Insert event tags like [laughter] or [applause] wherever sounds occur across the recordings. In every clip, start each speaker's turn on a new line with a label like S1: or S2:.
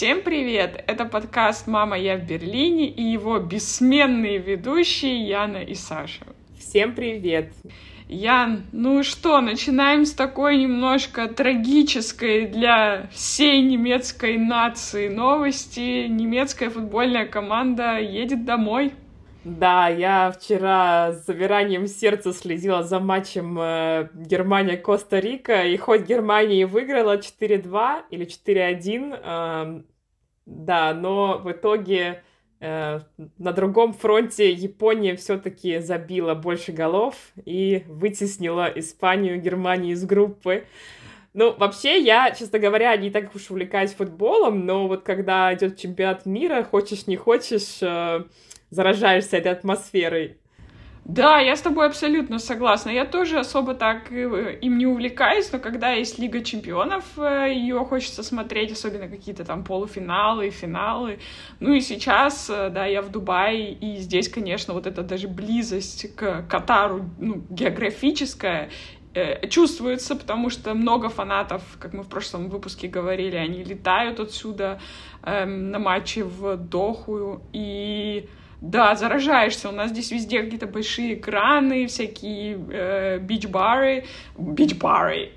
S1: Всем привет! Это подкаст «Мама, я в Берлине» и его бессменные ведущие Яна и Саша.
S2: Всем привет!
S1: Ян, ну что, начинаем с такой немножко трагической для всей немецкой нации новости. Немецкая футбольная команда едет домой.
S2: Да, я вчера с замиранием сердца следила за матчем э, Германия-Коста-Рика, и хоть Германия выиграла 4-2 или 4-1, э, да, но в итоге э, на другом фронте Япония все-таки забила больше голов и вытеснила Испанию Германию из группы. Ну, вообще, я, честно говоря, не так уж увлекаюсь футболом, но вот когда идет чемпионат мира, хочешь не хочешь, э, заражаешься этой атмосферой.
S1: Да, я с тобой абсолютно согласна. Я тоже особо так э, им не увлекаюсь, но когда есть Лига чемпионов, э, ее хочется смотреть, особенно какие-то там полуфиналы, финалы. Ну и сейчас, э, да, я в Дубае, и здесь, конечно, вот эта даже близость к Катару, ну, географическая, чувствуется, потому что много фанатов, как мы в прошлом выпуске говорили, они летают отсюда эм, на матчи в Доху, и да, заражаешься. У нас здесь везде какие-то большие экраны, всякие э, бич-бары. Бич-бары.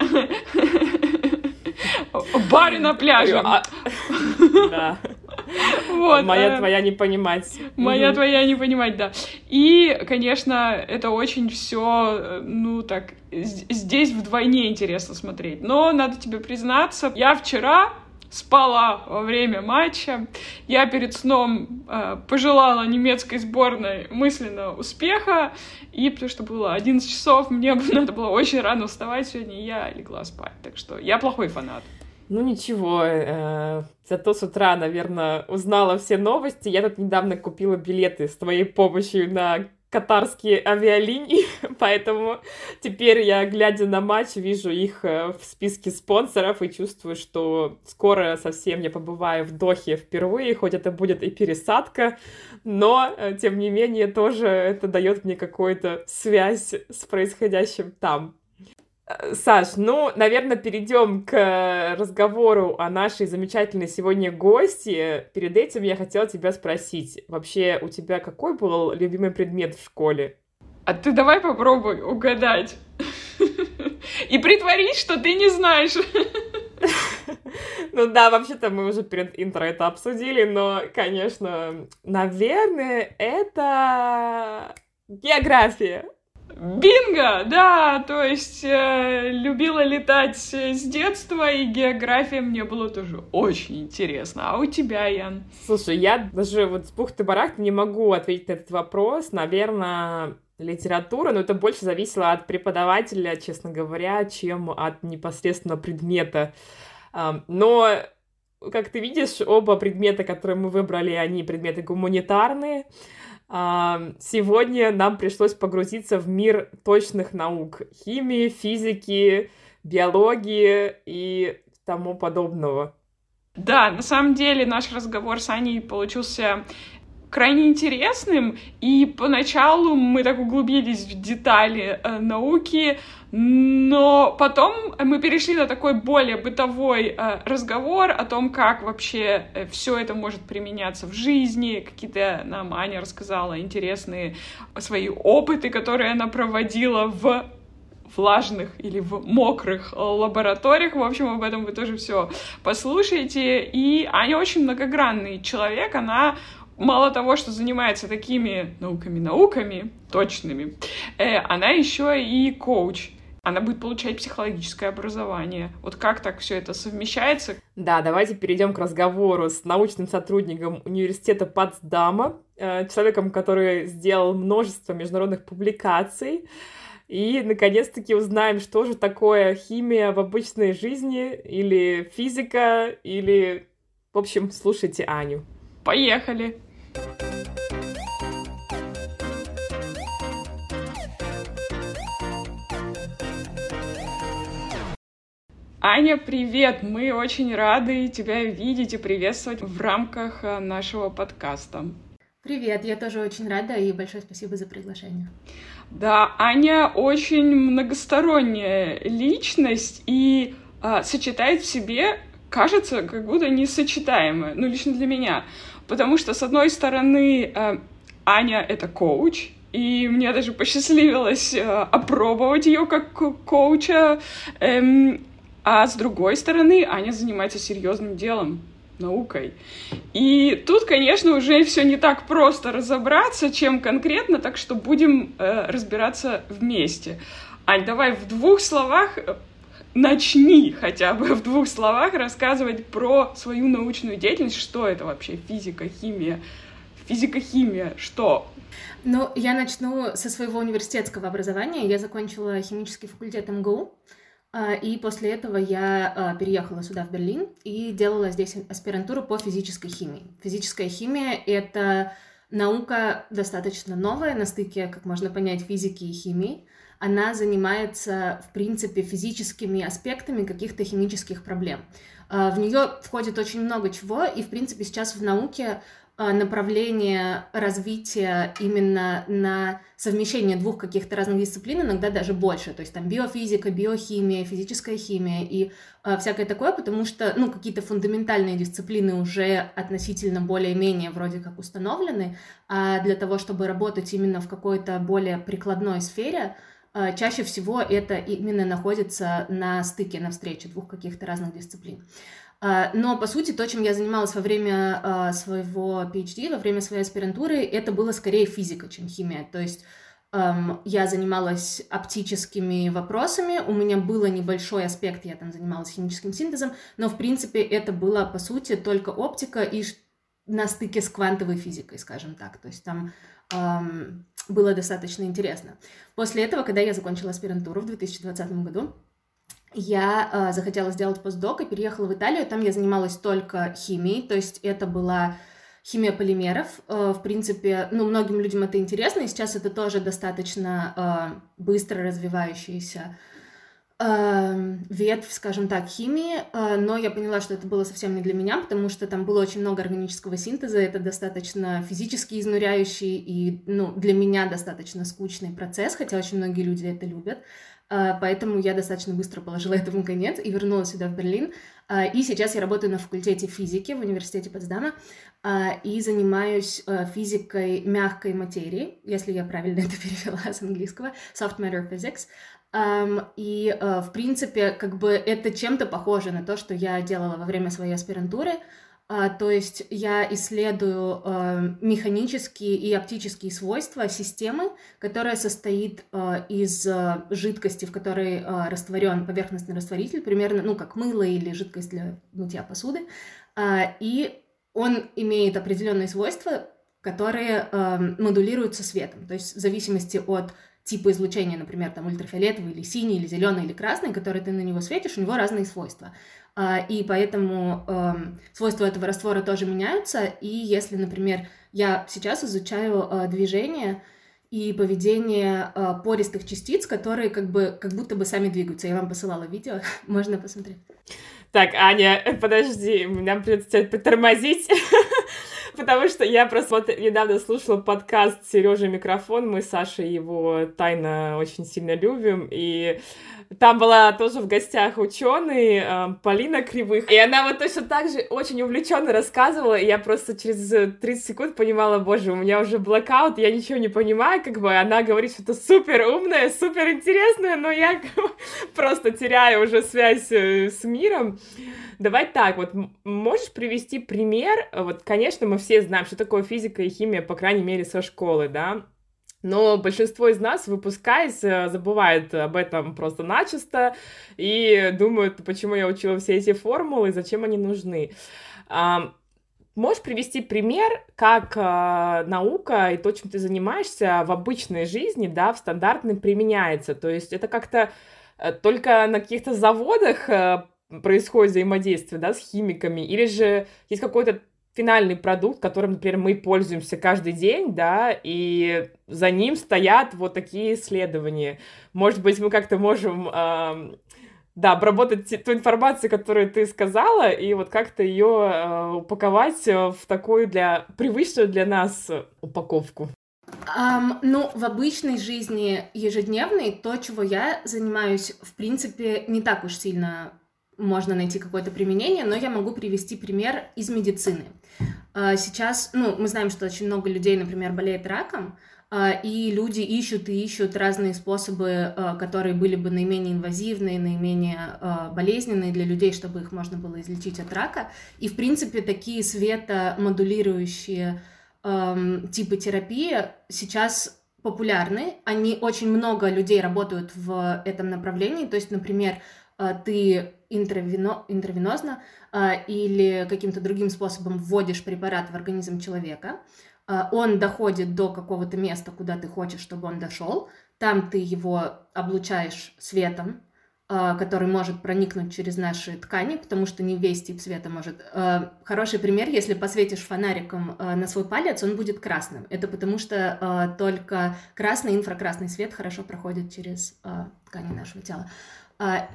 S1: Бары на пляже. А, [laughs]
S2: да. Вот, моя э, твоя не понимать.
S1: Моя угу. твоя не понимать, да. И, конечно, это очень все, э, ну так, здесь вдвойне интересно смотреть. Но надо тебе признаться, я вчера спала во время матча. Я перед сном э, пожелала немецкой сборной мысленно успеха, и потому что было 11 часов, мне [laughs] надо было очень рано вставать сегодня, и я легла спать. Так что я плохой фанат.
S2: Ну ничего, э, зато с утра, наверное, узнала все новости. Я тут недавно купила билеты с твоей помощью на катарские авиалинии, [laughs] поэтому теперь я, глядя на матч, вижу их э, в списке спонсоров и чувствую, что скоро совсем я побываю в Дохе впервые, хоть это будет и пересадка, но, э, тем не менее, тоже это дает мне какую-то связь с происходящим там. Саш, ну, наверное, перейдем к разговору о нашей замечательной сегодня гости. Перед этим я хотела тебя спросить, вообще у тебя какой был любимый предмет в школе?
S1: А ты давай попробуй угадать. И притворись, что ты не знаешь. [laughs]
S2: Ну да, вообще-то мы уже перед интро это обсудили, но, конечно, наверное, это география.
S1: Бинго! Да, то есть э, любила летать с детства, и география мне было тоже очень интересно. А у тебя, Ян?
S2: Слушай, я даже вот с бухты-барахты не могу ответить на этот вопрос. Наверное, литература, но это больше зависело от преподавателя, честно говоря, чем от непосредственно предмета. Но, как ты видишь, оба предмета, которые мы выбрали, они предметы гуманитарные. Сегодня нам пришлось погрузиться в мир точных наук. Химии, физики, биологии и тому подобного.
S1: Да, на самом деле наш разговор с Аней получился крайне интересным, и поначалу мы так углубились в детали э, науки, но потом мы перешли на такой более бытовой э, разговор о том, как вообще э, все это может применяться в жизни. Какие-то нам Аня рассказала интересные свои опыты, которые она проводила в влажных или в мокрых лабораториях. В общем, об этом вы тоже все послушаете. И Аня очень многогранный человек, она мало того, что занимается такими науками-науками точными, э, она еще и коуч. Она будет получать психологическое образование. Вот как так все это совмещается?
S2: Да, давайте перейдем к разговору с научным сотрудником университета Потсдама, э, человеком, который сделал множество международных публикаций. И, наконец-таки, узнаем, что же такое химия в обычной жизни, или физика, или... В общем, слушайте Аню.
S1: Поехали! Аня, привет! Мы очень рады тебя видеть и приветствовать в рамках э, нашего подкаста.
S3: Привет, я тоже очень рада и большое спасибо за приглашение.
S1: Да, Аня очень многосторонняя личность и а, сочетает в себе кажется как будто несочетаемое, ну, лично для меня. Потому что, с одной стороны, э, Аня — это коуч, и мне даже посчастливилось э, опробовать ее как коуча. Эм, а с другой стороны, Аня занимается серьезным делом, наукой. И тут, конечно, уже все не так просто разобраться, чем конкретно, так что будем э, разбираться вместе. Ань, давай в двух словах э, начни хотя бы в двух словах рассказывать про свою научную деятельность, что это вообще физика, химия, физика-химия, что?
S3: Ну, я начну со своего университетского образования. Я закончила химический факультет МГУ, и после этого я а, переехала сюда, в Берлин, и делала здесь аспирантуру по физической химии. Физическая химия — это наука достаточно новая, на стыке, как можно понять, физики и химии. Она занимается, в принципе, физическими аспектами каких-то химических проблем. А, в нее входит очень много чего, и, в принципе, сейчас в науке а, направление развития именно на совмещение двух каких-то разных дисциплин, иногда даже больше, то есть там биофизика, биохимия, физическая химия и э, всякое такое, потому что, ну, какие-то фундаментальные дисциплины уже относительно более-менее вроде как установлены, а для того, чтобы работать именно в какой-то более прикладной сфере, э, чаще всего это именно находится на стыке, на встрече двух каких-то разных дисциплин. А, но, по сути, то, чем я занималась во время а, своего PhD, во время своей аспирантуры, это было скорее физика, чем химия. То есть я занималась оптическими вопросами, у меня был небольшой аспект, я там занималась химическим синтезом, но, в принципе, это было, по сути, только оптика и на стыке с квантовой физикой, скажем так. То есть там эм, было достаточно интересно. После этого, когда я закончила аспирантуру в 2020 году, я э, захотела сделать постдок и переехала в Италию. Там я занималась только химией, то есть это была химия полимеров. Э, в принципе, ну, многим людям это интересно, и сейчас это тоже достаточно э, быстро развивающаяся э, ветвь, скажем так, химии, э, но я поняла, что это было совсем не для меня, потому что там было очень много органического синтеза, это достаточно физически изнуряющий и, ну, для меня достаточно скучный процесс, хотя очень многие люди это любят. Поэтому я достаточно быстро положила [laughs] этому конец и вернулась сюда, в Берлин. А, и сейчас я работаю на факультете физики в университете Потсдама а, и занимаюсь физикой мягкой материи, если я правильно [laughs] это перевела с английского, soft matter physics. И, в принципе, как бы это чем-то похоже на то, что я делала во время своей аспирантуры, а, то есть я исследую а, механические и оптические свойства системы, которая состоит а, из жидкости, в которой растворен поверхностный растворитель, примерно, ну, как мыло или жидкость для мытья посуды, и он имеет определенные свойства, которые модулируются светом, то есть в зависимости от типа излучения, например, там ультрафиолетовый или синий, или зеленый, или красный, который ты на него светишь, у него разные свойства. А, и поэтому эм, свойства этого раствора тоже меняются. И если, например, я сейчас изучаю э, движение и поведение э, пористых частиц, которые как бы как будто бы сами двигаются. Я вам посылала видео, [laughs] можно посмотреть.
S2: Так, Аня, подожди, меня придется притормозить. [laughs] Потому что я просто вот недавно слушала подкаст Сережа Микрофон. Мы с Сашей его тайно очень сильно любим. И там была тоже в гостях ученый э, Полина Кривых. И она вот точно так же очень увлеченно рассказывала. И я просто через 30 секунд понимала, боже, у меня уже блокаут, я ничего не понимаю, как бы она говорит что-то супер умное, супер интересное, но я [laughs] просто теряю уже связь э, с миром. Давай так, вот можешь привести пример? Вот, конечно, мы все знаем, что такое физика и химия, по крайней мере, со школы, да? Но большинство из нас, выпускаясь, э, забывает об этом просто начисто и думают, почему я учила все эти формулы, зачем они нужны. Можешь привести пример, как э, наука и то, чем ты занимаешься в обычной жизни, да, в стандартной применяется? То есть это как-то э, только на каких-то заводах э, происходит взаимодействие, да, с химиками, или же есть какой-то финальный продукт, которым, например, мы пользуемся каждый день, да, и за ним стоят вот такие исследования. Может быть, мы как-то можем, э, да, обработать ту информацию, которую ты сказала, и вот как-то ее э, упаковать в такую для привычную для нас упаковку.
S3: Um, ну, в обычной жизни ежедневной то, чего я занимаюсь, в принципе, не так уж сильно можно найти какое-то применение, но я могу привести пример из медицины. А, сейчас, ну, мы знаем, что очень много людей, например, болеет раком, а, и люди ищут и ищут разные способы, а, которые были бы наименее инвазивные, наименее болезненные для людей, чтобы их можно было излечить от рака. И, в принципе, такие светомодулирующие типы терапии сейчас популярны. Они очень много людей работают в этом направлении. То есть, например, ты интравено, интравенозно а, или каким-то другим способом вводишь препарат в организм человека, а, он доходит до какого-то места, куда ты хочешь, чтобы он дошел, там ты его облучаешь светом, а, который может проникнуть через наши ткани, потому что не весь тип света может. Хороший пример, если посветишь фонариком на свой палец, он будет красным. Это потому что только красный инфракрасный свет хорошо проходит через ткани нашего тела.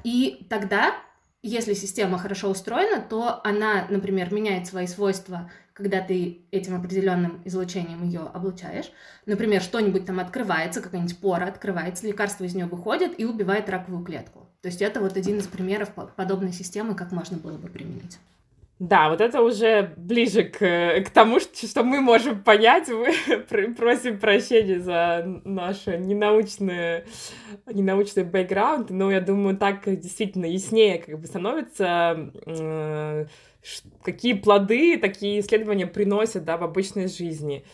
S3: И тогда если система хорошо устроена, то она, например, меняет свои свойства, когда ты этим определенным излучением ее облучаешь. Например, что-нибудь там открывается, какая-нибудь пора открывается, лекарство из нее выходит и убивает раковую клетку. То есть это вот один из примеров подобной системы, как можно было бы применить.
S2: Да, вот это уже ближе к, к тому, что, мы можем понять. Мы [laughs] просим прощения за наш ненаучный, ненаучный бэкграунд, но я думаю, так действительно яснее как бы становится, э, какие плоды такие исследования приносят да, в обычной жизни.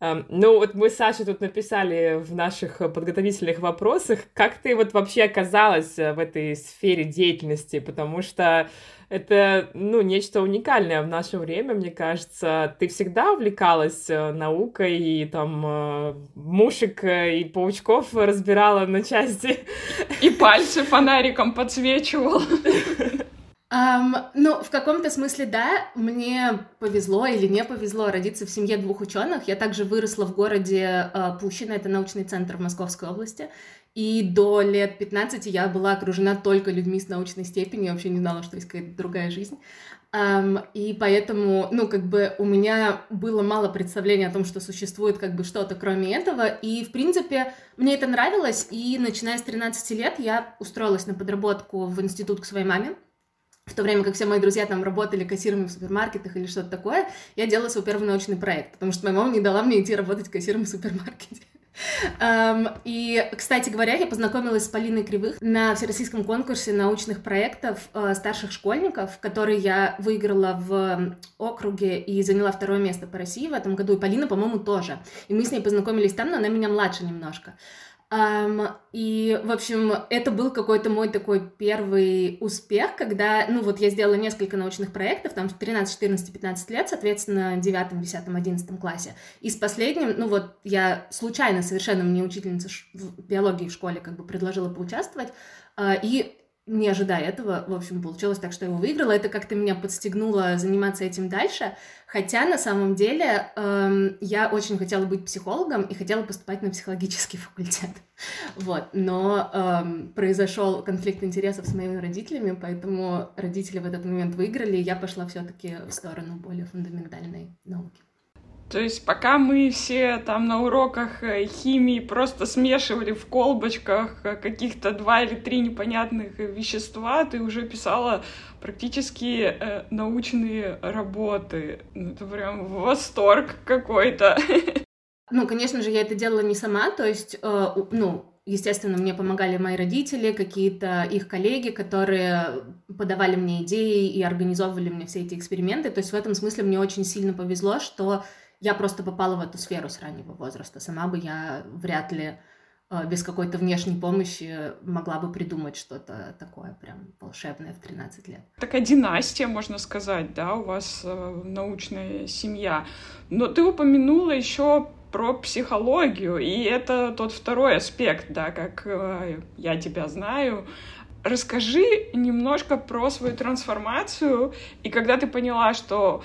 S2: Эм, ну, вот мы с Сашей тут написали в наших подготовительных вопросах, как ты вот вообще оказалась в этой сфере деятельности, потому что это, ну, нечто уникальное в наше время, мне кажется. Ты всегда увлекалась э, наукой и там э, мушек э, и паучков разбирала на части?
S1: И пальцы фонариком подсвечивал.
S3: Um, ну, в каком-то смысле, да, мне повезло или не повезло родиться в семье двух ученых. Я также выросла в городе uh, Пущино, это научный центр в Московской области. И до лет 15 я была окружена только людьми с научной степенью, вообще не знала, что есть какая-то другая жизнь. Um, и поэтому, ну, как бы у меня было мало представления о том, что существует как бы что-то кроме этого. И, в принципе, мне это нравилось. И начиная с 13 лет я устроилась на подработку в институт к своей маме. В то время как все мои друзья там работали кассирами в супермаркетах или что-то такое, я делала свой первый научный проект, потому что моя мама не дала мне идти работать кассиром в супермаркете. [laughs] Um, и, кстати говоря, я познакомилась с Полиной Кривых на всероссийском конкурсе научных проектов uh, старших школьников, который я выиграла в округе и заняла второе место по России в этом году. И Полина, по-моему, тоже. И мы с ней познакомились там, но она меня младше немножко. Um, и, в общем, это был какой-то мой такой первый успех, когда, ну вот, я сделала несколько научных проектов, там, в 13, 14, 15 лет, соответственно, в 9, 10, 11 классе. И с последним, ну вот, я случайно совершенно, мне учительница в биологии в школе как бы предложила поучаствовать, uh, и не ожидая этого, в общем, получилось так, что я его выиграла. Это как-то меня подстегнуло заниматься этим дальше. Хотя, на самом деле, эм, я очень хотела быть психологом и хотела поступать на психологический [laughs] факультет. Вот. Но эм, произошел конфликт интересов с моими родителями, поэтому родители в этот момент выиграли, и я пошла все-таки в сторону более фундаментальной науки.
S1: То есть пока мы все там на уроках э, химии просто смешивали в колбочках э, каких-то два или три непонятных вещества, ты уже писала практически э, научные работы. Ну, это прям восторг какой-то. [laughs]
S3: Ну, конечно же, я это делала не сама, то есть, э, ну, естественно, мне помогали мои родители, какие-то их коллеги, которые подавали мне идеи и организовывали мне все эти эксперименты. То есть в этом смысле мне очень сильно повезло, что я просто попала в эту сферу с раннего возраста. Сама бы я вряд ли э, без какой-то внешней помощи могла бы придумать что-то такое прям волшебное в 13 лет.
S1: Такая династия, можно сказать, да, у вас э, научная семья. Но ты упомянула еще про психологию, и это тот второй аспект, да, как э, я тебя знаю. Расскажи немножко про свою трансформацию, и когда ты поняла, что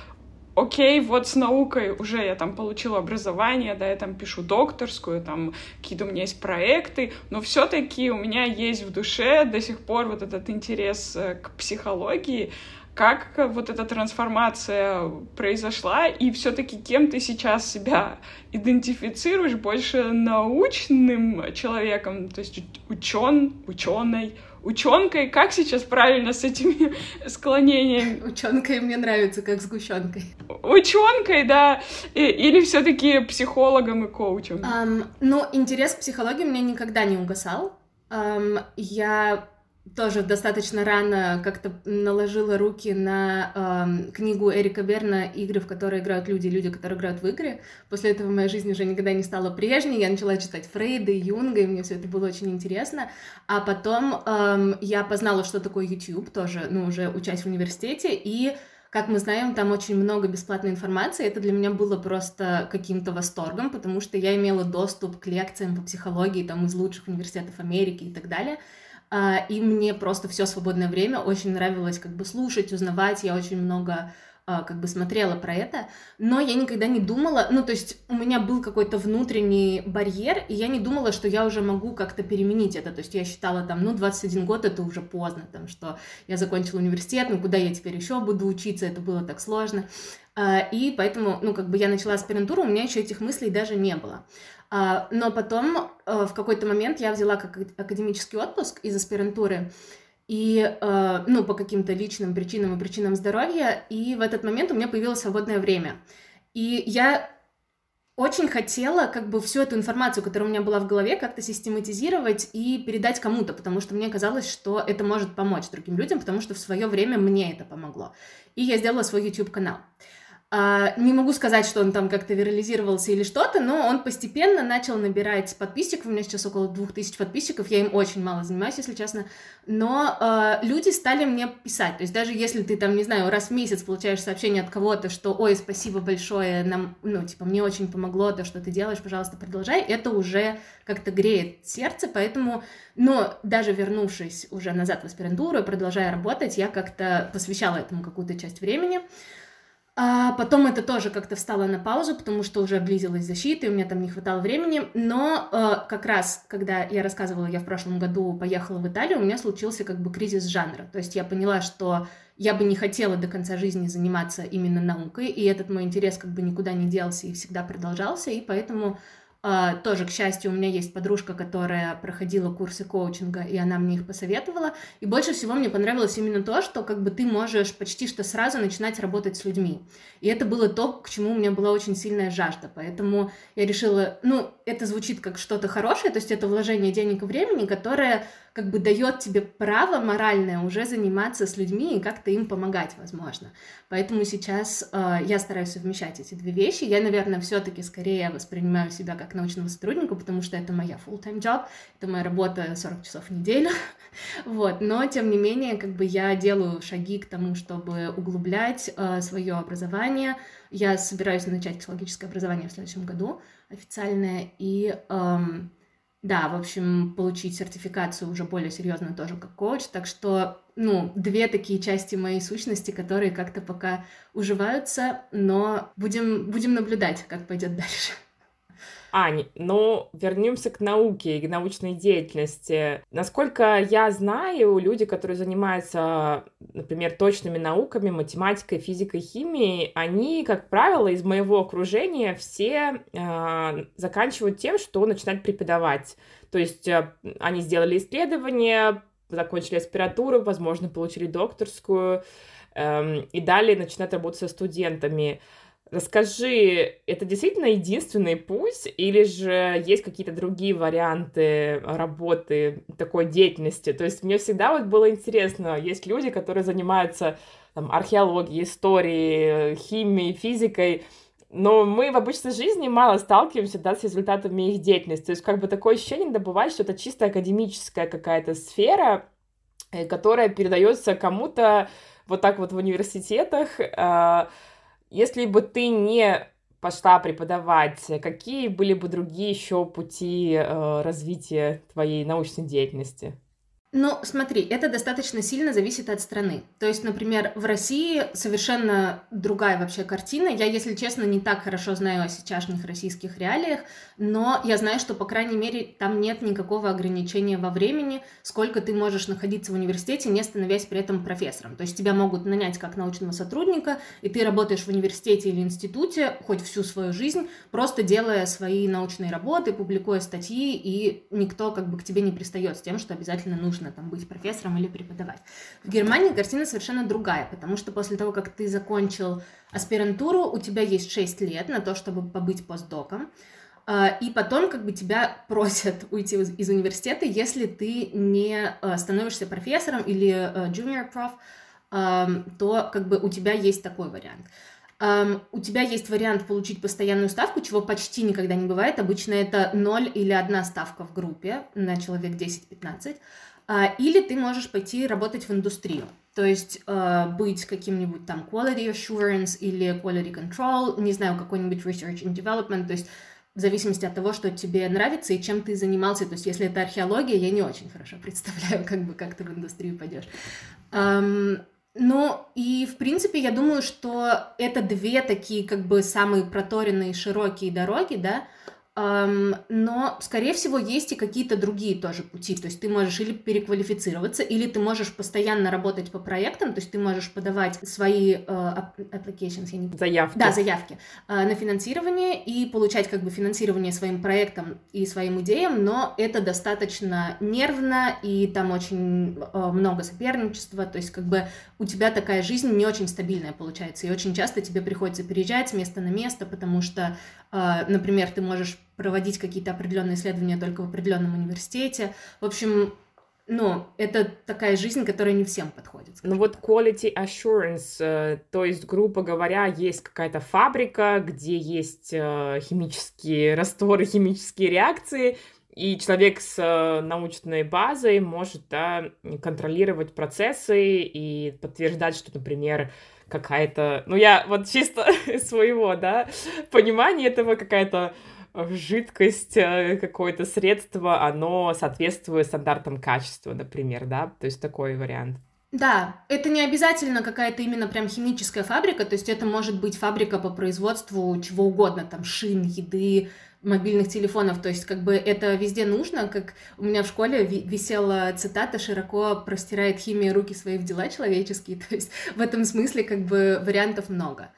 S1: окей, вот с наукой уже я там получила образование, да, я там пишу докторскую, там какие-то у меня есть проекты, но все-таки у меня есть в душе до сих пор вот этот интерес э, к психологии. как вот эта трансформация произошла, и все-таки кем ты сейчас себя идентифицируешь, больше научным человеком, то есть учен, ученой, ученкой, как сейчас правильно с этими [laughs] склонениями?
S3: Ученкой мне нравится, как сгущенкой.
S1: Ученкой, да, или все-таки психологом и коучем?
S3: Um, ну, интерес к психологии у меня никогда не угасал. Um, я тоже достаточно рано как-то наложила руки на э, книгу Эрика Берна «Игры, в которые играют люди, люди, которые играют в игры». После этого моя жизнь уже никогда не стала прежней. Я начала читать Фрейда Юнга, и мне все это было очень интересно. А потом э, я познала, что такое YouTube, тоже, ну, уже учась в университете, и как мы знаем, там очень много бесплатной информации. Это для меня было просто каким-то восторгом, потому что я имела доступ к лекциям по психологии там, из лучших университетов Америки и так далее. А, и мне просто все свободное время очень нравилось как бы слушать, узнавать, я очень много а, как бы смотрела про это, но я никогда не думала, ну, то есть у меня был какой-то внутренний барьер, и я не думала, что я уже могу как-то переменить это, то есть я считала там, ну, 21 год это уже поздно, там, что я закончила университет, ну, куда я теперь еще буду учиться, это было так сложно, а, и поэтому, ну, как бы я начала аспирантуру, у меня еще этих мыслей даже не было. А, но потом э, в какой-то момент я взяла как академический отпуск из аспирантуры, и, э, ну, по каким-то личным причинам и причинам здоровья, и в этот момент у меня появилось свободное время. И я очень хотела как бы всю эту информацию, которая у меня была в голове, как-то систематизировать и передать кому-то, потому что мне казалось, что это может помочь другим людям, потому что в свое время мне это помогло. И я сделала свой YouTube-канал. А, не могу сказать, что он там как-то вирализировался или что-то, но он постепенно начал набирать подписчиков. У меня сейчас около двух тысяч подписчиков, я им очень мало занимаюсь, если честно. Но э, люди стали мне писать. То есть даже если ты там, не знаю, раз в месяц получаешь сообщение от кого-то, что «Ой, спасибо большое, нам, ну, типа, мне очень помогло то, что ты делаешь, пожалуйста, продолжай», это уже как-то греет сердце, поэтому, но даже вернувшись уже назад в аспирантуру, продолжая работать, я как-то посвящала этому какую-то часть времени. А потом это тоже как-то встало на паузу, потому что уже близилась защита, и у меня там не хватало времени. Но э, как раз, когда я рассказывала, я в прошлом году поехала в Италию, у меня случился как бы кризис жанра. То есть я поняла, что я бы не хотела до конца жизни заниматься именно наукой, и этот мой интерес как бы никуда не делся и всегда продолжался, и поэтому тоже, к счастью, у меня есть подружка, которая проходила курсы коучинга, и она мне их посоветовала. И больше всего мне понравилось именно то, что как бы ты можешь почти что сразу начинать работать с людьми. И это было то, к чему у меня была очень сильная жажда. Поэтому я решила, ну, это звучит как что-то хорошее, то есть это вложение денег и времени, которое как бы дает тебе право моральное уже заниматься с людьми и как-то им помогать, возможно. Поэтому сейчас э, я стараюсь совмещать эти две вещи. Я, наверное, все-таки скорее воспринимаю себя как научного сотрудника, потому что это моя full-time job, это моя работа 40 часов в неделю. [laughs] вот, но тем не менее, как бы я делаю шаги к тому, чтобы углублять э, свое образование. Я собираюсь начать психологическое образование в следующем году официальное и эм, да, в общем, получить сертификацию уже более серьезную тоже как коуч. Так что, ну, две такие части моей сущности, которые как-то пока уживаются, но будем, будем наблюдать, как пойдет дальше.
S2: Ань, ну, вернемся к науке и к научной деятельности. Насколько я знаю, люди, которые занимаются, например, точными науками, математикой, физикой, химией, они, как правило, из моего окружения все э, заканчивают тем, что начинают преподавать. То есть э, они сделали исследования, закончили аспиратуру, возможно, получили докторскую, э, и далее начинают работать со студентами. Расскажи, это действительно единственный путь или же есть какие-то другие варианты работы такой деятельности? То есть мне всегда вот было интересно, есть люди, которые занимаются там, археологией, историей, химией, физикой, но мы в обычной жизни мало сталкиваемся да, с результатами их деятельности. То есть как бы такое ощущение добывать, что это чисто академическая какая-то сфера, э, которая передается кому-то вот так вот в университетах, а, если бы ты не пошла преподавать, какие были бы другие еще пути э, развития твоей научной деятельности?
S3: Ну, смотри, это достаточно сильно зависит от страны. То есть, например, в России совершенно другая вообще картина. Я, если честно, не так хорошо знаю о сейчасшних российских реалиях, но я знаю, что, по крайней мере, там нет никакого ограничения во времени, сколько ты можешь находиться в университете, не становясь при этом профессором. То есть тебя могут нанять как научного сотрудника, и ты работаешь в университете или институте хоть всю свою жизнь, просто делая свои научные работы, публикуя статьи, и никто как бы к тебе не пристает с тем, что обязательно нужно нужно там быть профессором или преподавать. В Германии картина совершенно другая, потому что после того, как ты закончил аспирантуру, у тебя есть 6 лет на то, чтобы побыть постдоком, а, и потом как бы тебя просят [laughs] уйти из университета, если ты не а, становишься профессором или а, junior prof, то как бы у тебя есть такой вариант. Um, у тебя есть вариант получить постоянную ставку, чего почти никогда не бывает. Обычно это 0 или одна ставка в группе на человек 10-15. А, или ты можешь пойти работать в индустрию. То есть э, быть каким-нибудь там quality assurance или quality control, не знаю, какой-нибудь research and development, то есть в зависимости от того, что тебе нравится и чем ты занимался. То есть если это археология, я не очень хорошо [laughs] представляю, как бы как ты в индустрию пойдешь. Ну, и, в принципе, я думаю, что это две такие, как бы, самые проторенные широкие дороги, да, но, скорее всего, есть и какие-то другие тоже пути. То есть ты можешь или переквалифицироваться, или ты можешь постоянно работать по проектам, то есть ты можешь подавать свои uh, applications, я
S2: не... заявки.
S3: Да, заявки uh, на финансирование и получать как бы финансирование своим проектам и своим идеям, но это достаточно нервно, и там очень uh, много соперничества, то есть как бы у тебя такая жизнь не очень стабильная получается, и очень часто тебе приходится переезжать с места на место, потому что например, ты можешь проводить какие-то определенные исследования только в определенном университете. В общем, ну, это такая жизнь, которая не всем подходит.
S2: Ну вот quality assurance, э, то есть, грубо говоря, есть какая-то фабрика, где есть э, химические [laughs] растворы, химические реакции, и человек с э, научной базой может да, контролировать процессы и подтверждать, что, например, какая-то... Ну, я вот чисто [laughs] своего, да, понимания этого какая-то жидкость, э, какое-то средство, оно соответствует стандартам качества, например, да, то есть такой вариант.
S3: Да, это не обязательно какая-то именно прям химическая фабрика, то есть это может быть фабрика по производству чего угодно, там шин, еды, мобильных телефонов, то есть как бы это везде нужно, как у меня в школе висела цитата «широко простирает химия руки свои в дела человеческие», [laughs] то есть в этом смысле как бы вариантов много.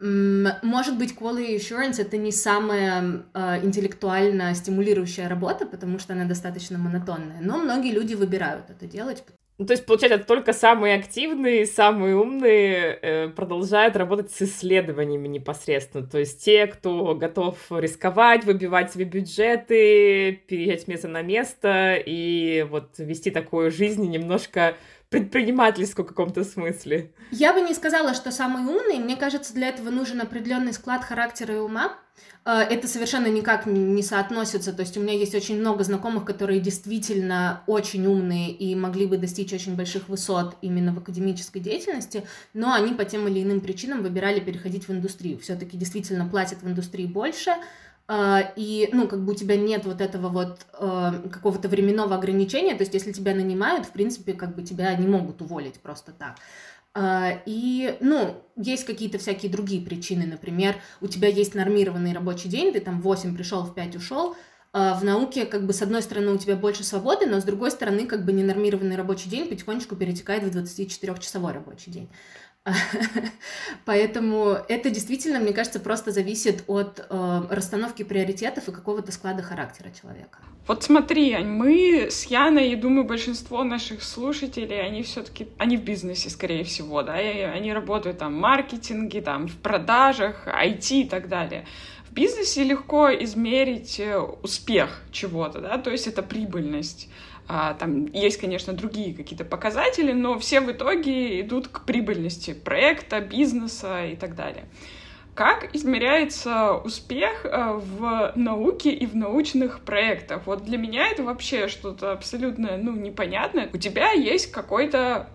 S3: Может быть, quality assurance — это не самая э, интеллектуально стимулирующая работа, потому что она достаточно монотонная, но многие люди выбирают это делать,
S2: ну, то есть, получается, только самые активные, самые умные э, продолжают работать с исследованиями непосредственно. То есть те, кто готов рисковать, выбивать себе бюджеты, переезжать с места на место и вот вести такую жизнь немножко предпринимательскую в каком-то смысле.
S3: Я бы не сказала, что самый умный. Мне кажется, для этого нужен определенный склад характера и ума. Э, это совершенно никак не соотносится. То есть у меня есть очень много знакомых, которые действительно очень умные и могли бы достичь очень больших высот именно в академической деятельности, но они по тем или иным причинам выбирали переходить в индустрию. Все-таки действительно платят в индустрии больше, и, ну, как бы у тебя нет вот этого вот э, какого-то временного ограничения, то есть если тебя нанимают, в принципе, как бы тебя не могут уволить просто так. А, и, ну, есть какие-то всякие другие причины. Например, у тебя есть нормированный рабочий день, ты там в 8 пришел, в 5 ушел. А, в науке, как бы, с одной стороны, у тебя больше свободы, но с другой стороны, как бы, ненормированный рабочий день потихонечку перетекает в 24-часовой рабочий день. [laughs] Поэтому это действительно, мне кажется, просто зависит от э, расстановки приоритетов и какого-то склада характера человека.
S1: Вот смотри, мы с Яной, и думаю, большинство наших слушателей, они все-таки, они в бизнесе, скорее всего, да, и они работают там в маркетинге, там в продажах, IT и так далее. В бизнесе легко измерить э, успех чего-то, да, то есть это прибыльность. А, там есть, конечно, другие какие-то показатели, но все в итоге идут к прибыльности проекта, бизнеса и так далее. Как измеряется успех э, в науке и в научных проектах? Вот для меня это вообще что-то абсолютно, ну, непонятное. У тебя есть какой-то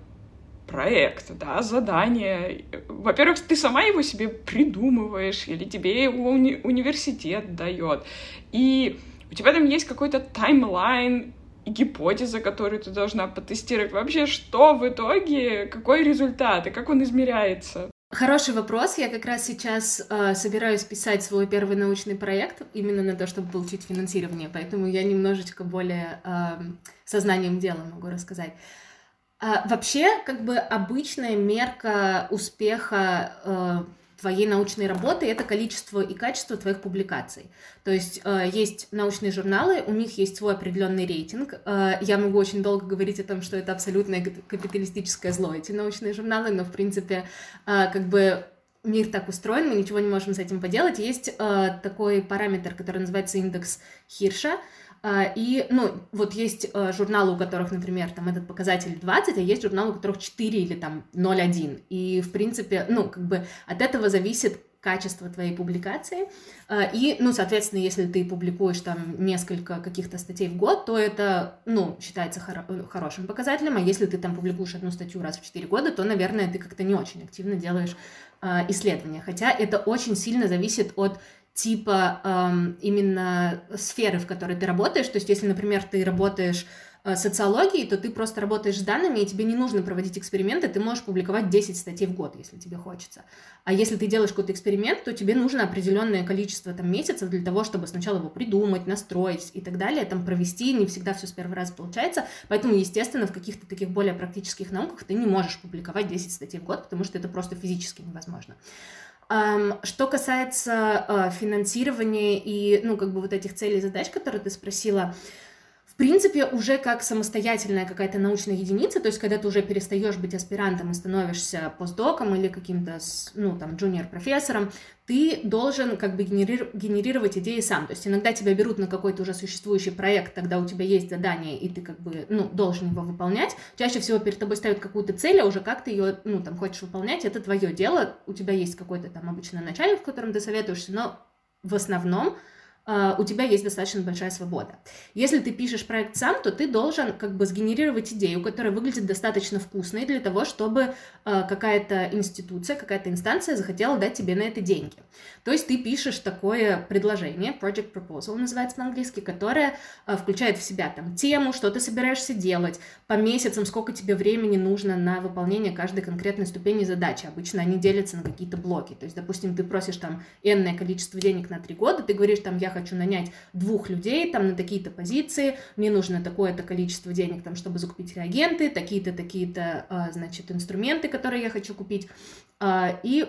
S1: проект, да, задание. Во-первых, ты сама его себе придумываешь, или тебе его уни- университет дает. И у тебя там есть какой-то таймлайн, гипотеза, которую ты должна потестировать. Вообще, что в итоге, какой результат и как он измеряется?
S3: Хороший вопрос. Я как раз сейчас э, собираюсь писать свой первый научный проект именно на то, чтобы получить финансирование, поэтому я немножечко более э, сознанием дела могу рассказать. А, вообще, как бы обычная мерка успеха э, твоей научной работы это количество и качество твоих публикаций. То есть э, есть научные журналы, у них есть свой определенный рейтинг. Э, я могу очень долго говорить о том, что это абсолютное капиталистическое зло, эти научные журналы, но в принципе э, как бы мир так устроен, мы ничего не можем с этим поделать. Есть э, такой параметр, который называется индекс Хирша, и, ну, вот есть э, журналы, у которых, например, там этот показатель 20, а есть журналы, у которых 4 или там 0,1. И, в принципе, ну, как бы от этого зависит качество твоей публикации. А, и, ну, соответственно, если ты публикуешь там несколько каких-то статей в год, то это, ну, считается хоро- хорошим показателем, а если ты там публикуешь одну статью раз в 4 года, то, наверное, ты как-то не очень активно делаешь э, исследования. Хотя это очень сильно зависит от типа эм, именно сферы, в которой ты работаешь. То есть, если, например, ты работаешь э, социологией, то ты просто работаешь с данными, и тебе не нужно проводить эксперименты, ты можешь публиковать 10 статей в год, если тебе хочется. А если ты делаешь какой-то эксперимент, то тебе нужно определенное количество там, месяцев для того, чтобы сначала его придумать, настроить и так далее, там провести, не всегда все с первого раза получается, поэтому, естественно, в каких-то таких более практических науках ты не можешь публиковать 10 статей в год, потому что это просто физически невозможно. Что касается а, финансирования и, ну, как бы вот этих целей и задач, которые ты спросила, в принципе, уже как самостоятельная какая-то научная единица, то есть когда ты уже перестаешь быть аспирантом и становишься постдоком или каким-то, ну, там, джуниор-профессором, ты должен как бы генерировать идеи сам. То есть иногда тебя берут на какой-то уже существующий проект, тогда у тебя есть задание, и ты как бы, ну, должен его выполнять. Чаще всего перед тобой ставят какую-то цель, а уже как ты ее, ну, там, хочешь выполнять, это твое дело. У тебя есть какой-то там обычно начальник, в котором ты советуешься, но в основном у тебя есть достаточно большая свобода. Если ты пишешь проект сам, то ты должен как бы сгенерировать идею, которая выглядит достаточно вкусной для того, чтобы uh, какая-то институция, какая-то инстанция захотела дать тебе на это деньги. То есть ты пишешь такое предложение, project proposal называется по-английски, которое uh, включает в себя там тему, что ты собираешься делать, по месяцам, сколько тебе времени нужно на выполнение каждой конкретной ступени задачи. Обычно они делятся на какие-то блоки. То есть, допустим, ты просишь там энное количество денег на три года, ты говоришь там, я хочу нанять двух людей там на такие-то позиции, мне нужно такое-то количество денег там, чтобы закупить реагенты, такие-то, такие-то, а, значит, инструменты, которые я хочу купить. А, и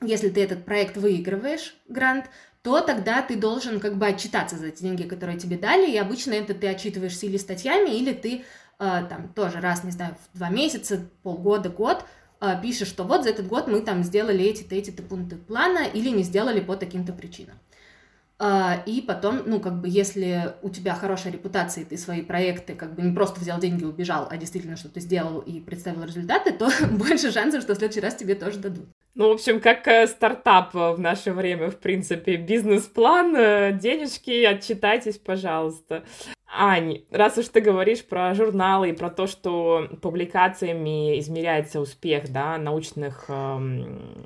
S3: если ты этот проект выигрываешь, грант, то тогда ты должен как бы отчитаться за эти деньги, которые тебе дали, и обычно это ты отчитываешься или статьями, или ты а, там тоже раз, не знаю, в два месяца, полгода, год пишешь, что вот за этот год мы там сделали эти-то, эти-то пункты плана или не сделали по таким-то причинам. А, и потом, ну, как бы, если у тебя хорошая репутация, и ты свои проекты, как бы, не просто взял деньги и убежал, а действительно что-то сделал и представил результаты, то [laughs] больше шансов, что в следующий раз тебе тоже дадут.
S2: Ну, в общем, как э, стартап в наше время, в принципе. Бизнес-план, э, денежки, отчитайтесь, пожалуйста. Ань, раз уж ты говоришь про журналы и про то, что публикациями измеряется успех да, научных э,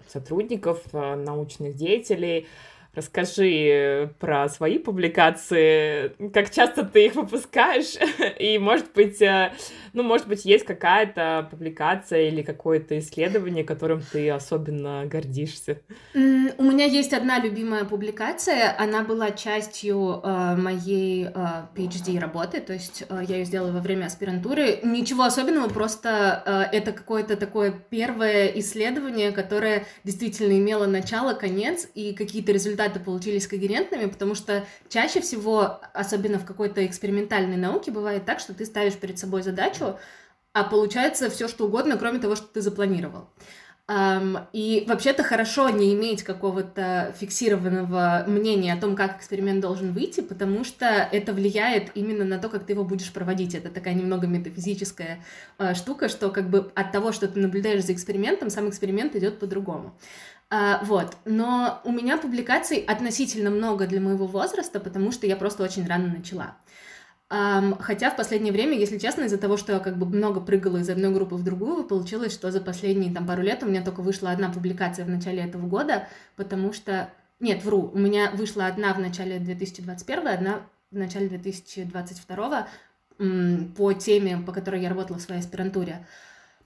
S2: сотрудников, э, научных деятелей, Расскажи про свои публикации, как часто ты их выпускаешь, [laughs] и, может быть, э, ну, может быть, есть какая-то публикация или какое-то исследование, которым ты особенно гордишься?
S3: У меня есть одна любимая публикация, она была частью э, моей э, PhD работы, то есть э, я ее сделала во время аспирантуры. Ничего особенного, просто э, это какое-то такое первое исследование, которое действительно имело начало, конец, и какие-то результаты результаты получились когерентными, потому что чаще всего, особенно в какой-то экспериментальной науке, бывает так, что ты ставишь перед собой задачу, а получается все что угодно, кроме того, что ты запланировал. И вообще-то хорошо не иметь какого-то фиксированного мнения о том, как эксперимент должен выйти, потому что это влияет именно на то, как ты его будешь проводить. Это такая немного метафизическая uh, штука, что как бы от того, что ты наблюдаешь за экспериментом, сам эксперимент идет по-другому. А, вот, но у меня публикаций относительно много для моего возраста, потому что я просто очень рано начала. Хотя в последнее время, если честно, из-за того, что я как бы много прыгала из одной группы в другую, получилось, что за последние там пару лет у меня только вышла одна публикация в начале этого года, потому что... Нет, вру, у меня вышла одна в начале 2021, одна в начале 2022, по теме, по которой я работала в своей аспирантуре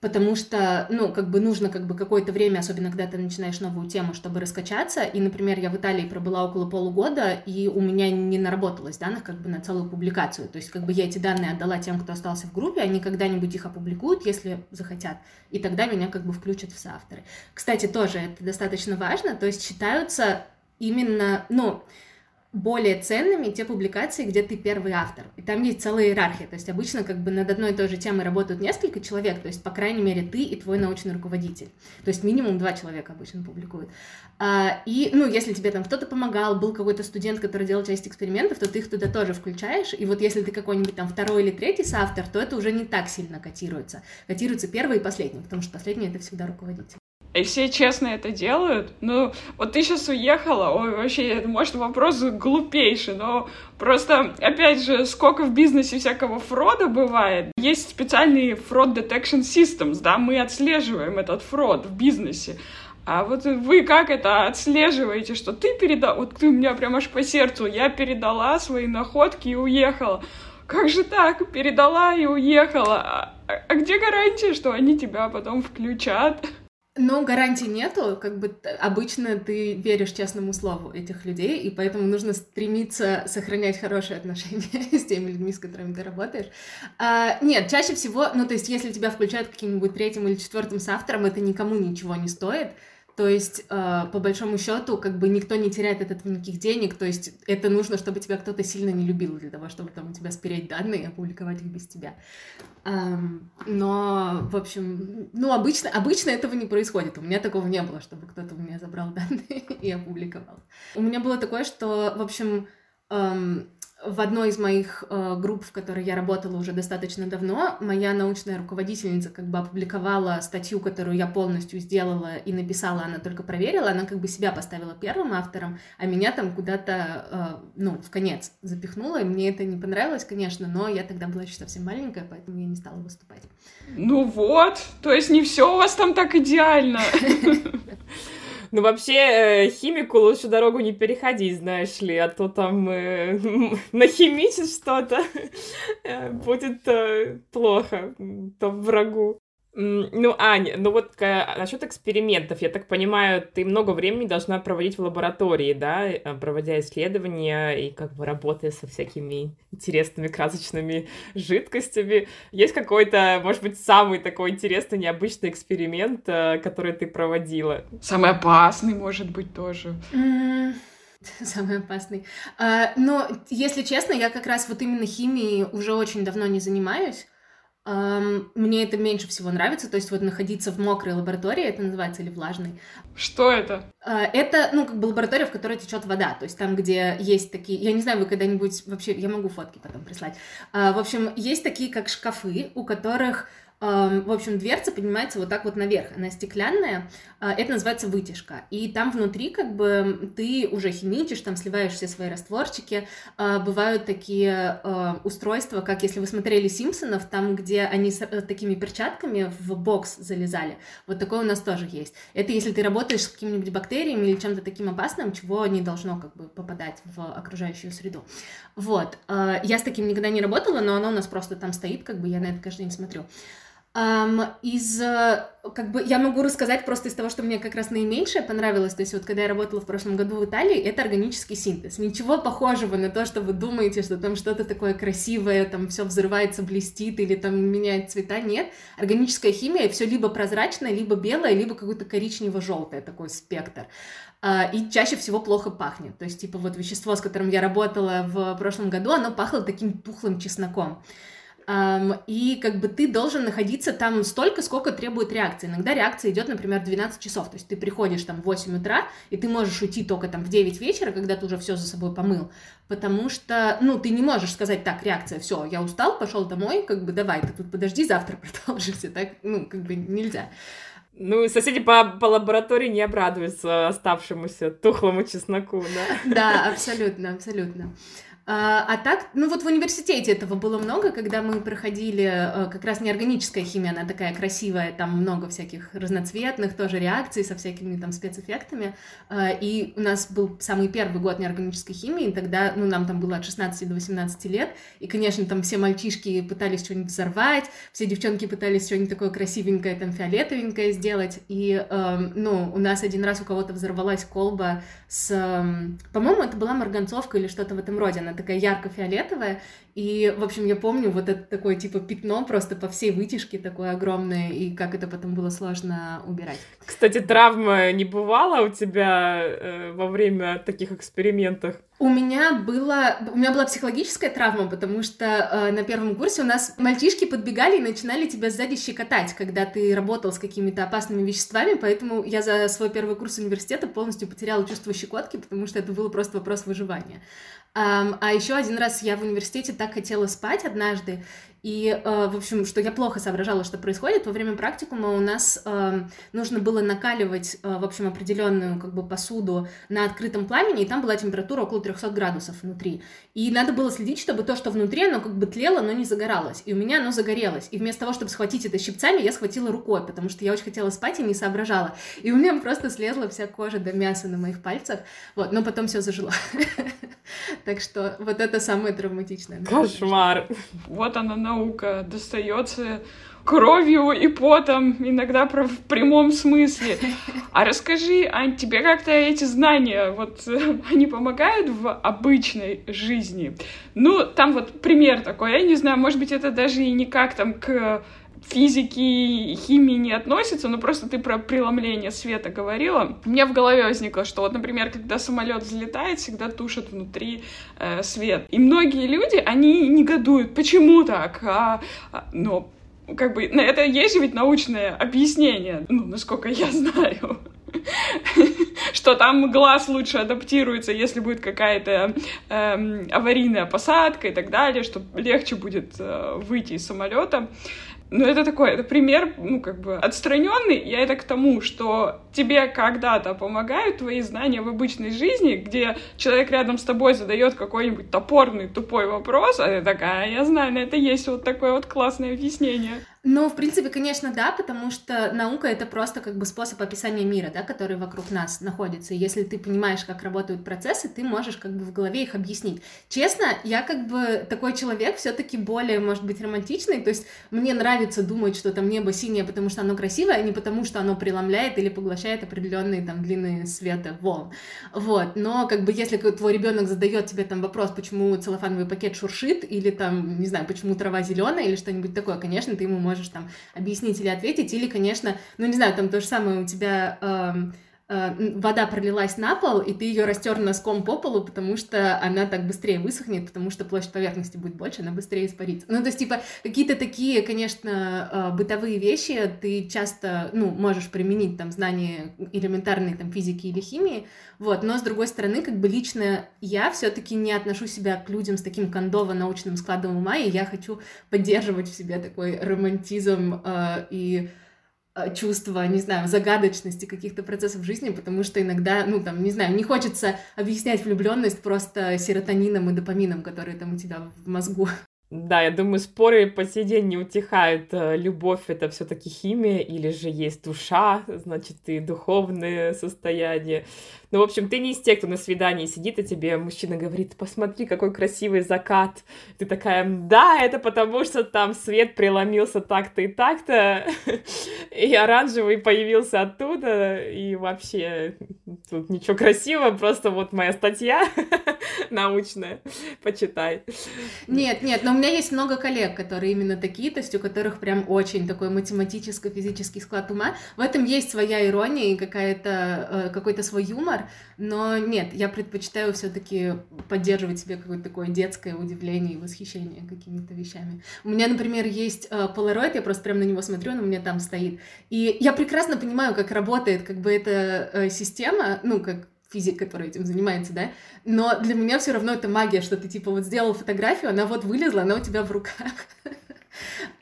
S3: потому что, ну, как бы нужно как бы какое-то время, особенно когда ты начинаешь новую тему, чтобы раскачаться. И, например, я в Италии пробыла около полугода, и у меня не наработалось данных как бы на целую публикацию. То есть как бы я эти данные отдала тем, кто остался в группе, они когда-нибудь их опубликуют, если захотят, и тогда меня как бы включат в соавторы. Кстати, тоже это достаточно важно, то есть считаются именно, ну, более ценными те публикации, где ты первый автор. И там есть целая иерархия. То есть обычно как бы над одной и той же темой работают несколько человек, то есть, по крайней мере, ты и твой научный руководитель. То есть минимум два человека обычно публикуют. А, и, ну, если тебе там кто-то помогал, был какой-то студент, который делал часть экспериментов, то ты их туда тоже включаешь. И вот если ты какой-нибудь там второй или третий соавтор, то это уже не так сильно котируется. Котируется первый и последний, потому что последний — это всегда руководитель
S1: и все честно это делают. Ну, вот ты сейчас уехала, ой, вообще, может, вопрос глупейший, но просто, опять же, сколько в бизнесе всякого фрода бывает. Есть специальные fraud detection systems, да, мы отслеживаем этот фрод в бизнесе. А вот вы как это отслеживаете, что ты передал, вот ты у меня прям аж по сердцу, я передала свои находки и уехала. Как же так? Передала и уехала. А, а где гарантия, что они тебя потом включат?
S3: Но гарантий нету, как бы обычно ты веришь честному слову этих людей, и поэтому нужно стремиться сохранять хорошие отношения [laughs] с теми людьми, с которыми ты работаешь. А, нет, чаще всего, ну то есть если тебя включают каким-нибудь третьим или четвертым с автором, это никому ничего не стоит, то есть, э, по большому счету, как бы никто не теряет от этого никаких денег. То есть, это нужно, чтобы тебя кто-то сильно не любил для того, чтобы там у тебя спереть данные и опубликовать их без тебя. Эм, но, в общем, ну, обычно, обычно этого не происходит. У меня такого не было, чтобы кто-то у меня забрал [laughs] данные и опубликовал. У меня было такое, что, в общем, эм, в одной из моих э, групп, в которой я работала уже достаточно давно, моя научная руководительница как бы опубликовала статью, которую я полностью сделала и написала, она только проверила, она как бы себя поставила первым автором, а меня там куда-то, э, ну, в конец запихнула, и мне это не понравилось, конечно, но я тогда была еще совсем маленькая, поэтому я не стала выступать.
S1: Ну вот, то есть не все у вас там так идеально. [laughs]
S2: Ну, вообще, э, химику лучше дорогу не переходить, знаешь ли, а то там э, [laughs] нахимичит что-то, [laughs] э, будет э, плохо то врагу. Ну, Аня, ну вот насчет экспериментов, я так понимаю, ты много времени должна проводить в лаборатории, да, э, проводя исследования и как бы работая со всякими интересными красочными жидкостями. Есть какой-то, может быть, самый такой интересный, необычный эксперимент, э, который ты проводила?
S1: Самый опасный, может быть, тоже. [laughs]
S3: Самый опасный. А, но, если честно, я как раз вот именно химией уже очень давно не занимаюсь. Мне это меньше всего нравится, то есть вот находиться в мокрой лаборатории, это называется, или влажной.
S1: Что это?
S3: А, это, ну, как бы лаборатория, в которой течет вода, то есть там, где есть такие, я не знаю, вы когда-нибудь, вообще, я могу фотки потом прислать. А, в общем, есть такие, как шкафы, у которых в общем, дверца поднимается вот так вот наверх, она стеклянная, а, это называется вытяжка, и там внутри как бы ты уже химичишь, там сливаешь все свои растворчики, а, бывают такие устройства, как если вы смотрели Симпсонов, там, где они с э, такими перчатками в бокс залезали, вот такое у нас тоже есть. Это если ты работаешь с какими-нибудь бактериями или чем-то таким опасным, чего не должно как бы попадать в окружающую среду. Вот, я с таким никогда не работала, но оно у нас просто там стоит, как бы я на это каждый день смотрю. Из, э, как бы, я могу рассказать просто из того, что мне как раз наименьшее понравилось, то есть вот когда я работала в прошлом году в Италии, это органический синтез. Ничего похожего на то, что вы думаете, что там что-то такое красивое, там все взрывается, блестит или там меняет цвета, нет. Органическая химия, все либо прозрачное, либо белое, либо какой-то коричнево-желтое такой спектр. Uh, и чаще всего плохо пахнет. То есть, типа, вот вещество, с которым я работала в прошлом году, оно пахло таким тухлым чесноком. И как бы ты должен находиться там столько, сколько требует реакция. Иногда реакция идет, например, 12 часов. То есть ты приходишь там в 8 утра, и ты можешь уйти только там в 9 вечера, когда ты уже все за собой помыл. Потому что, ну, ты не можешь сказать, так, реакция, все, я устал, пошел домой, как бы давай, ты тут подожди, завтра [laughs] продолжишься. Так, ну, как бы нельзя.
S2: Ну, соседи по, по лаборатории не обрадуются оставшемуся тухлому чесноку, да?
S3: Да, абсолютно, абсолютно. А, а так, ну вот в университете этого было много, когда мы проходили э, как раз неорганическая химия, она такая красивая, там много всяких разноцветных тоже реакций со всякими там спецэффектами. А, и у нас был самый первый год неорганической химии, и тогда, ну, нам там было от 16 до 18 лет, и, конечно, там все мальчишки пытались что-нибудь взорвать, все девчонки пытались что-нибудь такое красивенькое, там, фиолетовенькое сделать, и, эм, ну, у нас один раз у кого-то взорвалась колба с... Эм, по-моему, это была марганцовка или что-то в этом роде, она такая ярко-фиолетовая, и, в общем, я помню вот это такое, типа, пятно просто по всей вытяжке такое огромное, и как это потом было сложно убирать.
S2: Кстати, травма не бывала у тебя э, во время таких экспериментов?
S3: У меня была, у меня была психологическая травма, потому что э, на первом курсе у нас мальчишки подбегали и начинали тебя сзади щекотать, когда ты работал с какими-то опасными веществами, поэтому я за свой первый курс университета полностью потеряла чувство щекотки, потому что это был просто вопрос выживания. А еще один раз я в университете так хотела спать однажды, и, э, в общем, что я плохо соображала, что происходит. Во время практикума у нас э, нужно было накаливать, э, в общем, определенную как бы посуду на открытом пламени, и там была температура около 300 градусов внутри. И надо было следить, чтобы то, что внутри, оно как бы тлело, но не загоралось. И у меня оно загорелось. И вместо того, чтобы схватить это щипцами, я схватила рукой, потому что я очень хотела спать и не соображала. И у меня просто слезла вся кожа до мяса на моих пальцах. Вот, но потом все зажило. [laughs] Так что вот это самое травматичное.
S2: Кошмар.
S1: Вот она наука достается кровью и потом, иногда в прямом смысле. А расскажи, Ань, тебе как-то эти знания, вот, [laughs] они помогают в обычной жизни? Ну, там вот пример такой, я не знаю, может быть, это даже и никак там к физики и химии не относится, но просто ты про преломление света говорила. Меня в голове возникло, что вот, например, когда самолет взлетает, всегда тушат внутри э, свет. И многие люди, они негодуют, почему так? А, а, ну, как бы на это есть же ведь научное объяснение, ну, насколько я знаю [laughs] что там глаз лучше адаптируется, если будет какая-то э, аварийная посадка и так далее, что легче будет э, выйти из самолета. Ну, это такой, это пример, ну, как бы, отстраненный. Я это к тому, что тебе когда-то помогают твои знания в обычной жизни, где человек рядом с тобой задает какой-нибудь топорный, тупой вопрос, а ты такая, я знаю, на это есть вот такое вот классное объяснение.
S3: Ну, в принципе, конечно, да, потому что наука — это просто как бы способ описания мира, да, который вокруг нас находится. И если ты понимаешь, как работают процессы, ты можешь как бы в голове их объяснить. Честно, я как бы такой человек все таки более, может быть, романтичный, то есть мне нравится думать, что там небо синее, потому что оно красивое, а не потому что оно преломляет или поглощает определенные там длины света волн. Вот, но как бы если твой ребенок задает тебе там вопрос, почему целлофановый пакет шуршит, или там, не знаю, почему трава зеленая, или что-нибудь такое, конечно, ты ему можешь можешь там объяснить или ответить, или, конечно, ну, не знаю, там то же самое у тебя... Э, вода пролилась на пол, и ты ее растер носком по полу, потому что она так быстрее высохнет, потому что площадь поверхности будет больше, она быстрее испарится. Ну, то есть, типа, какие-то такие, конечно, э, бытовые вещи ты часто, ну, можешь применить, там, знания элементарной, там, физики или химии, вот, но, с другой стороны, как бы лично я все таки не отношу себя к людям с таким кондово-научным складом ума, и я хочу поддерживать в себе такой романтизм э, и Э, чувство, не знаю, загадочности каких-то процессов жизни, потому что иногда, ну, там, не знаю, не хочется объяснять влюбленность просто серотонином и допамином, которые там у тебя в мозгу.
S2: Да, я думаю, споры по сей день не утихают. Э, любовь — это все таки химия, или же есть душа, значит, и духовное состояние. Ну, в общем, ты не из тех, кто на свидании сидит, и тебе мужчина говорит, посмотри, какой красивый закат. Ты такая, да, это потому что там свет преломился так-то и так-то, [laughs] и оранжевый появился оттуда, и вообще тут ничего красивого, просто вот моя статья [laughs] научная, почитай.
S3: Нет, нет, но у меня есть много коллег, которые именно такие, то есть у которых прям очень такой математическо-физический склад ума. В этом есть своя ирония и какая-то, э, какой-то свой юмор, юмор, но нет, я предпочитаю все-таки поддерживать себе какое-то такое детское удивление и восхищение какими-то вещами. У меня, например, есть э, Polaroid, я просто прям на него смотрю, он у меня там стоит. И я прекрасно понимаю, как работает как бы эта э, система, ну, как физик, который этим занимается, да, но для меня все равно это магия, что ты, типа, вот сделал фотографию, она вот вылезла, она у тебя в руках. [laughs]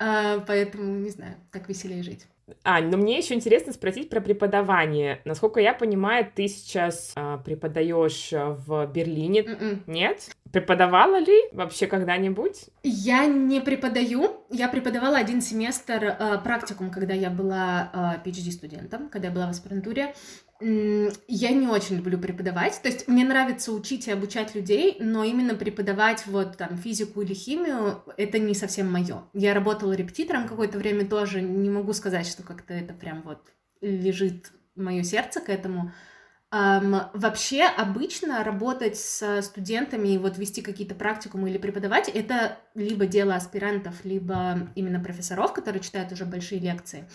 S3: А, поэтому, не знаю, так веселее жить.
S2: Ань, но мне еще интересно спросить про преподавание. Насколько я понимаю, ты сейчас а, преподаешь в Берлине,
S3: Mm-mm.
S2: нет? Преподавала ли вообще когда-нибудь?
S3: Я не преподаю. Я преподавала один семестр э, практикум, когда я была э, PhD-студентом, когда я была в аспирантуре. Я не очень люблю преподавать, то есть мне нравится учить и обучать людей, но именно преподавать вот там физику или химию это не совсем мое. Я работала репетитором какое-то время тоже, не могу сказать, что как-то это прям вот лежит мое сердце к этому. Um, вообще обычно работать с студентами и вот вести какие-то практикумы или преподавать это либо дело аспирантов, либо именно профессоров, которые читают уже большие лекции.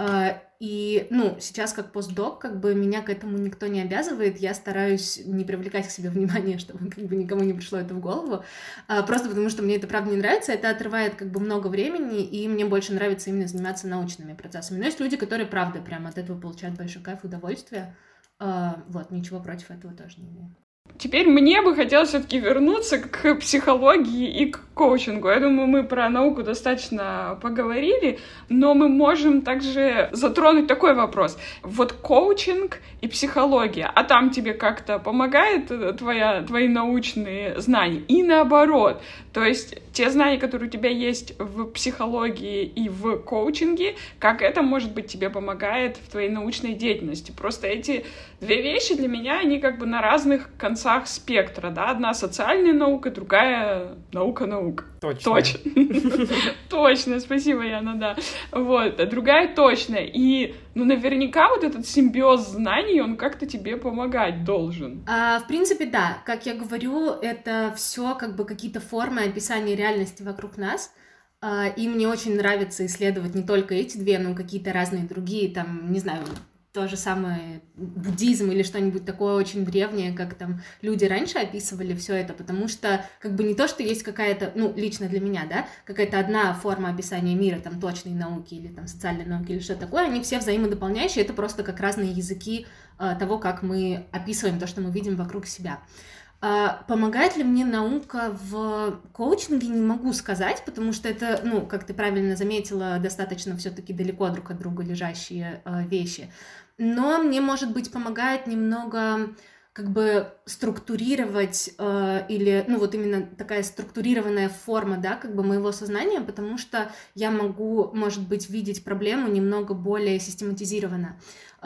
S3: Uh, и, ну, сейчас как постдок, как бы меня к этому никто не обязывает, я стараюсь не привлекать к себе внимание, [laughs] чтобы как бы никому не пришло это в голову, uh, просто потому что мне это правда не нравится, это отрывает как бы много времени, и мне больше нравится именно заниматься научными процессами. Но есть люди, которые правда прям от этого получают большой кайф, удовольствие, а, вот, ничего против этого тоже не имею.
S1: Теперь мне бы хотелось все-таки вернуться к психологии и к коучингу. Я думаю, мы про науку достаточно поговорили, но мы можем также затронуть такой вопрос. Вот коучинг и психология, а там тебе как-то помогает э, твоя, твои научные знания? И наоборот, то есть те знания, которые у тебя есть в психологии и в коучинге, как это, может быть, тебе помогает в твоей научной деятельности? Просто эти две вещи для меня, они как бы на разных концах спектра, да? Одна социальная наука, другая наука-наука.
S2: Точно.
S1: Точно. [laughs] Точно, спасибо, Яна, да. Вот, а другая точно. И, ну, наверняка вот этот симбиоз знаний, он как-то тебе помогать должен.
S3: А, в принципе, да. Как я говорю, это все как бы какие-то формы описания реальности вокруг нас. А, и мне очень нравится исследовать не только эти две, но и какие-то разные другие, там, не знаю, то же самое буддизм или что-нибудь такое очень древнее, как там люди раньше описывали все это, потому что как бы не то, что есть какая-то, ну, лично для меня, да, какая-то одна форма описания мира, там, точной науки или там социальной науки или что такое, они все взаимодополняющие, это просто как разные языки э, того, как мы описываем то, что мы видим вокруг себя. А помогает ли мне наука в коучинге, не могу сказать, потому что это, ну, как ты правильно заметила, достаточно все-таки далеко друг от друга лежащие э, вещи. Но мне, может быть, помогает немного как бы структурировать э, или, ну вот именно такая структурированная форма, да, как бы моего сознания, потому что я могу, может быть, видеть проблему немного более систематизированно,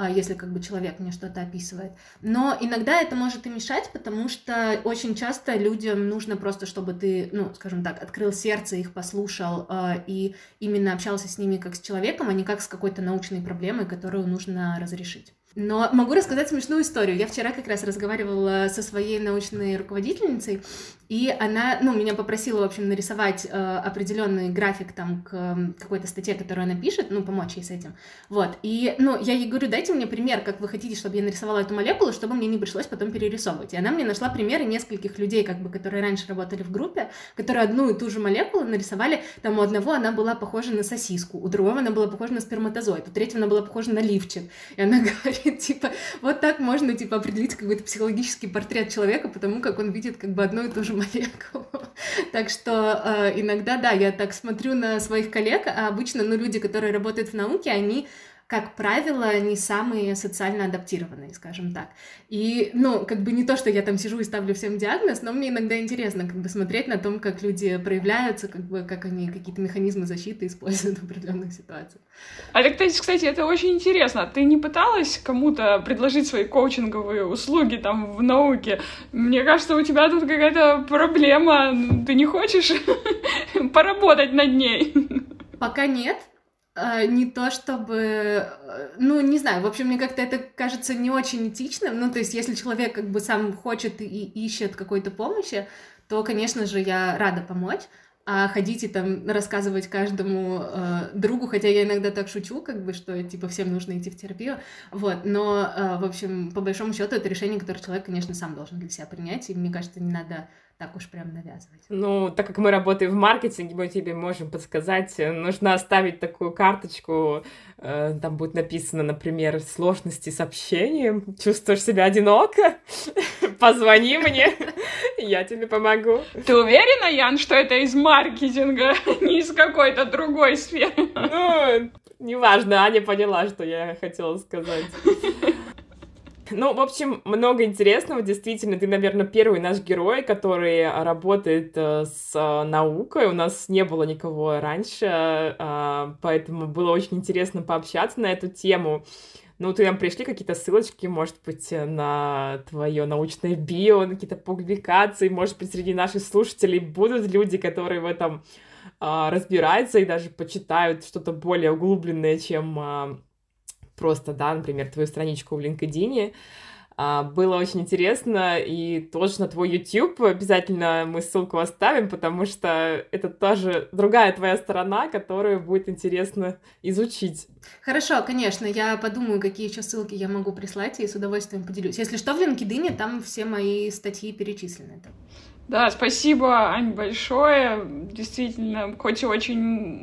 S3: если как бы человек мне что-то описывает. Но иногда это может и мешать, потому что очень часто людям нужно просто, чтобы ты, ну, скажем так, открыл сердце, их послушал э, и именно общался с ними как с человеком, а не как с какой-то научной проблемой, которую нужно разрешить. Но могу рассказать смешную историю. Я вчера как раз разговаривала со своей научной руководительницей, и она, ну, меня попросила, в общем, нарисовать э, определенный график там к какой-то статье, которую она пишет, ну, помочь ей с этим. Вот. И, ну, я ей говорю, дайте мне пример, как вы хотите, чтобы я нарисовала эту молекулу, чтобы мне не пришлось потом перерисовывать. И она мне нашла примеры нескольких людей, как бы, которые раньше работали в группе, которые одну и ту же молекулу нарисовали. Там у одного она была похожа на сосиску, у другого она была похожа на сперматозоид, у третьего она была похожа на лифчик. И она [laughs] говорит, [laughs] типа, вот так можно, типа, определить какой-то психологический портрет человека, потому как он видит, как бы, одну и ту же [laughs] молекулу. Так что э, иногда, да, я так смотрю на своих коллег, а обычно, ну, люди, которые работают в науке, они как правило, не самые социально адаптированные, скажем так. И, ну, как бы не то, что я там сижу и ставлю всем диагноз, но мне иногда интересно как бы смотреть на том, как люди проявляются, как бы, как они какие-то механизмы защиты используют в определенных ситуациях.
S1: А так, кстати, это очень интересно. Ты не пыталась кому-то предложить свои коучинговые услуги там в науке? Мне кажется, у тебя тут какая-то проблема. Ты не хочешь [laughs] поработать над ней?
S3: Пока нет, не то чтобы, э, ну, не знаю, в общем, мне как-то это кажется не очень этичным, ну, то есть, если человек как бы сам хочет и ищет какой-то помощи, то, конечно же, я рада помочь, а ходить и там рассказывать каждому э, другу, хотя я иногда так шучу, как бы, что, типа, всем нужно идти в терапию, вот, но, э, в общем, по большому счету, это решение, которое человек, конечно, сам должен для себя принять, и мне кажется, не надо так уж прям навязывать.
S2: Ну, так как мы работаем в маркетинге, мы тебе можем подсказать, э, нужно оставить такую карточку, э, там будет написано, например, сложности с общением, чувствуешь себя одиноко, [laughs] позвони мне, [laughs] я тебе помогу.
S1: Ты уверена, Ян, что это из маркетинга, [laughs] не из какой-то другой сферы?
S2: Ну, неважно, Аня поняла, что я хотела сказать. Ну, в общем, много интересного. Действительно, ты, наверное, первый наш герой, который работает э, с э, наукой. У нас не было никого раньше, э, поэтому было очень интересно пообщаться на эту тему. Ну, ты нам пришли какие-то ссылочки, может быть, на твое научное био, на какие-то публикации, может быть, среди наших слушателей будут люди, которые в этом разбираются и даже почитают что-то более углубленное, чем просто, да, например, твою страничку в LinkedIn. А, было очень интересно, и тоже на твой YouTube обязательно мы ссылку оставим, потому что это тоже другая твоя сторона, которую будет интересно изучить.
S3: Хорошо, конечно, я подумаю, какие еще ссылки я могу прислать, и с удовольствием поделюсь. Если что, в LinkedIn там все мои статьи перечислены.
S1: Да, спасибо, Ань, большое. Действительно, хоть и очень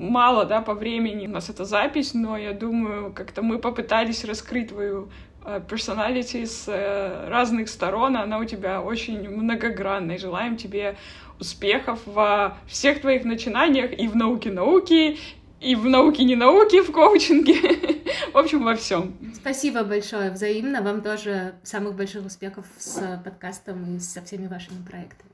S1: мало, да, по времени у нас эта запись, но я думаю, как-то мы попытались раскрыть твою персоналити с э, разных сторон. Она у тебя очень многогранная. Желаем тебе успехов во всех твоих начинаниях и в науке науки, и в науке не науки, в коучинге. [laughs] в общем, во всем.
S3: Спасибо большое, взаимно. Вам тоже самых больших успехов с подкастом и со всеми вашими проектами.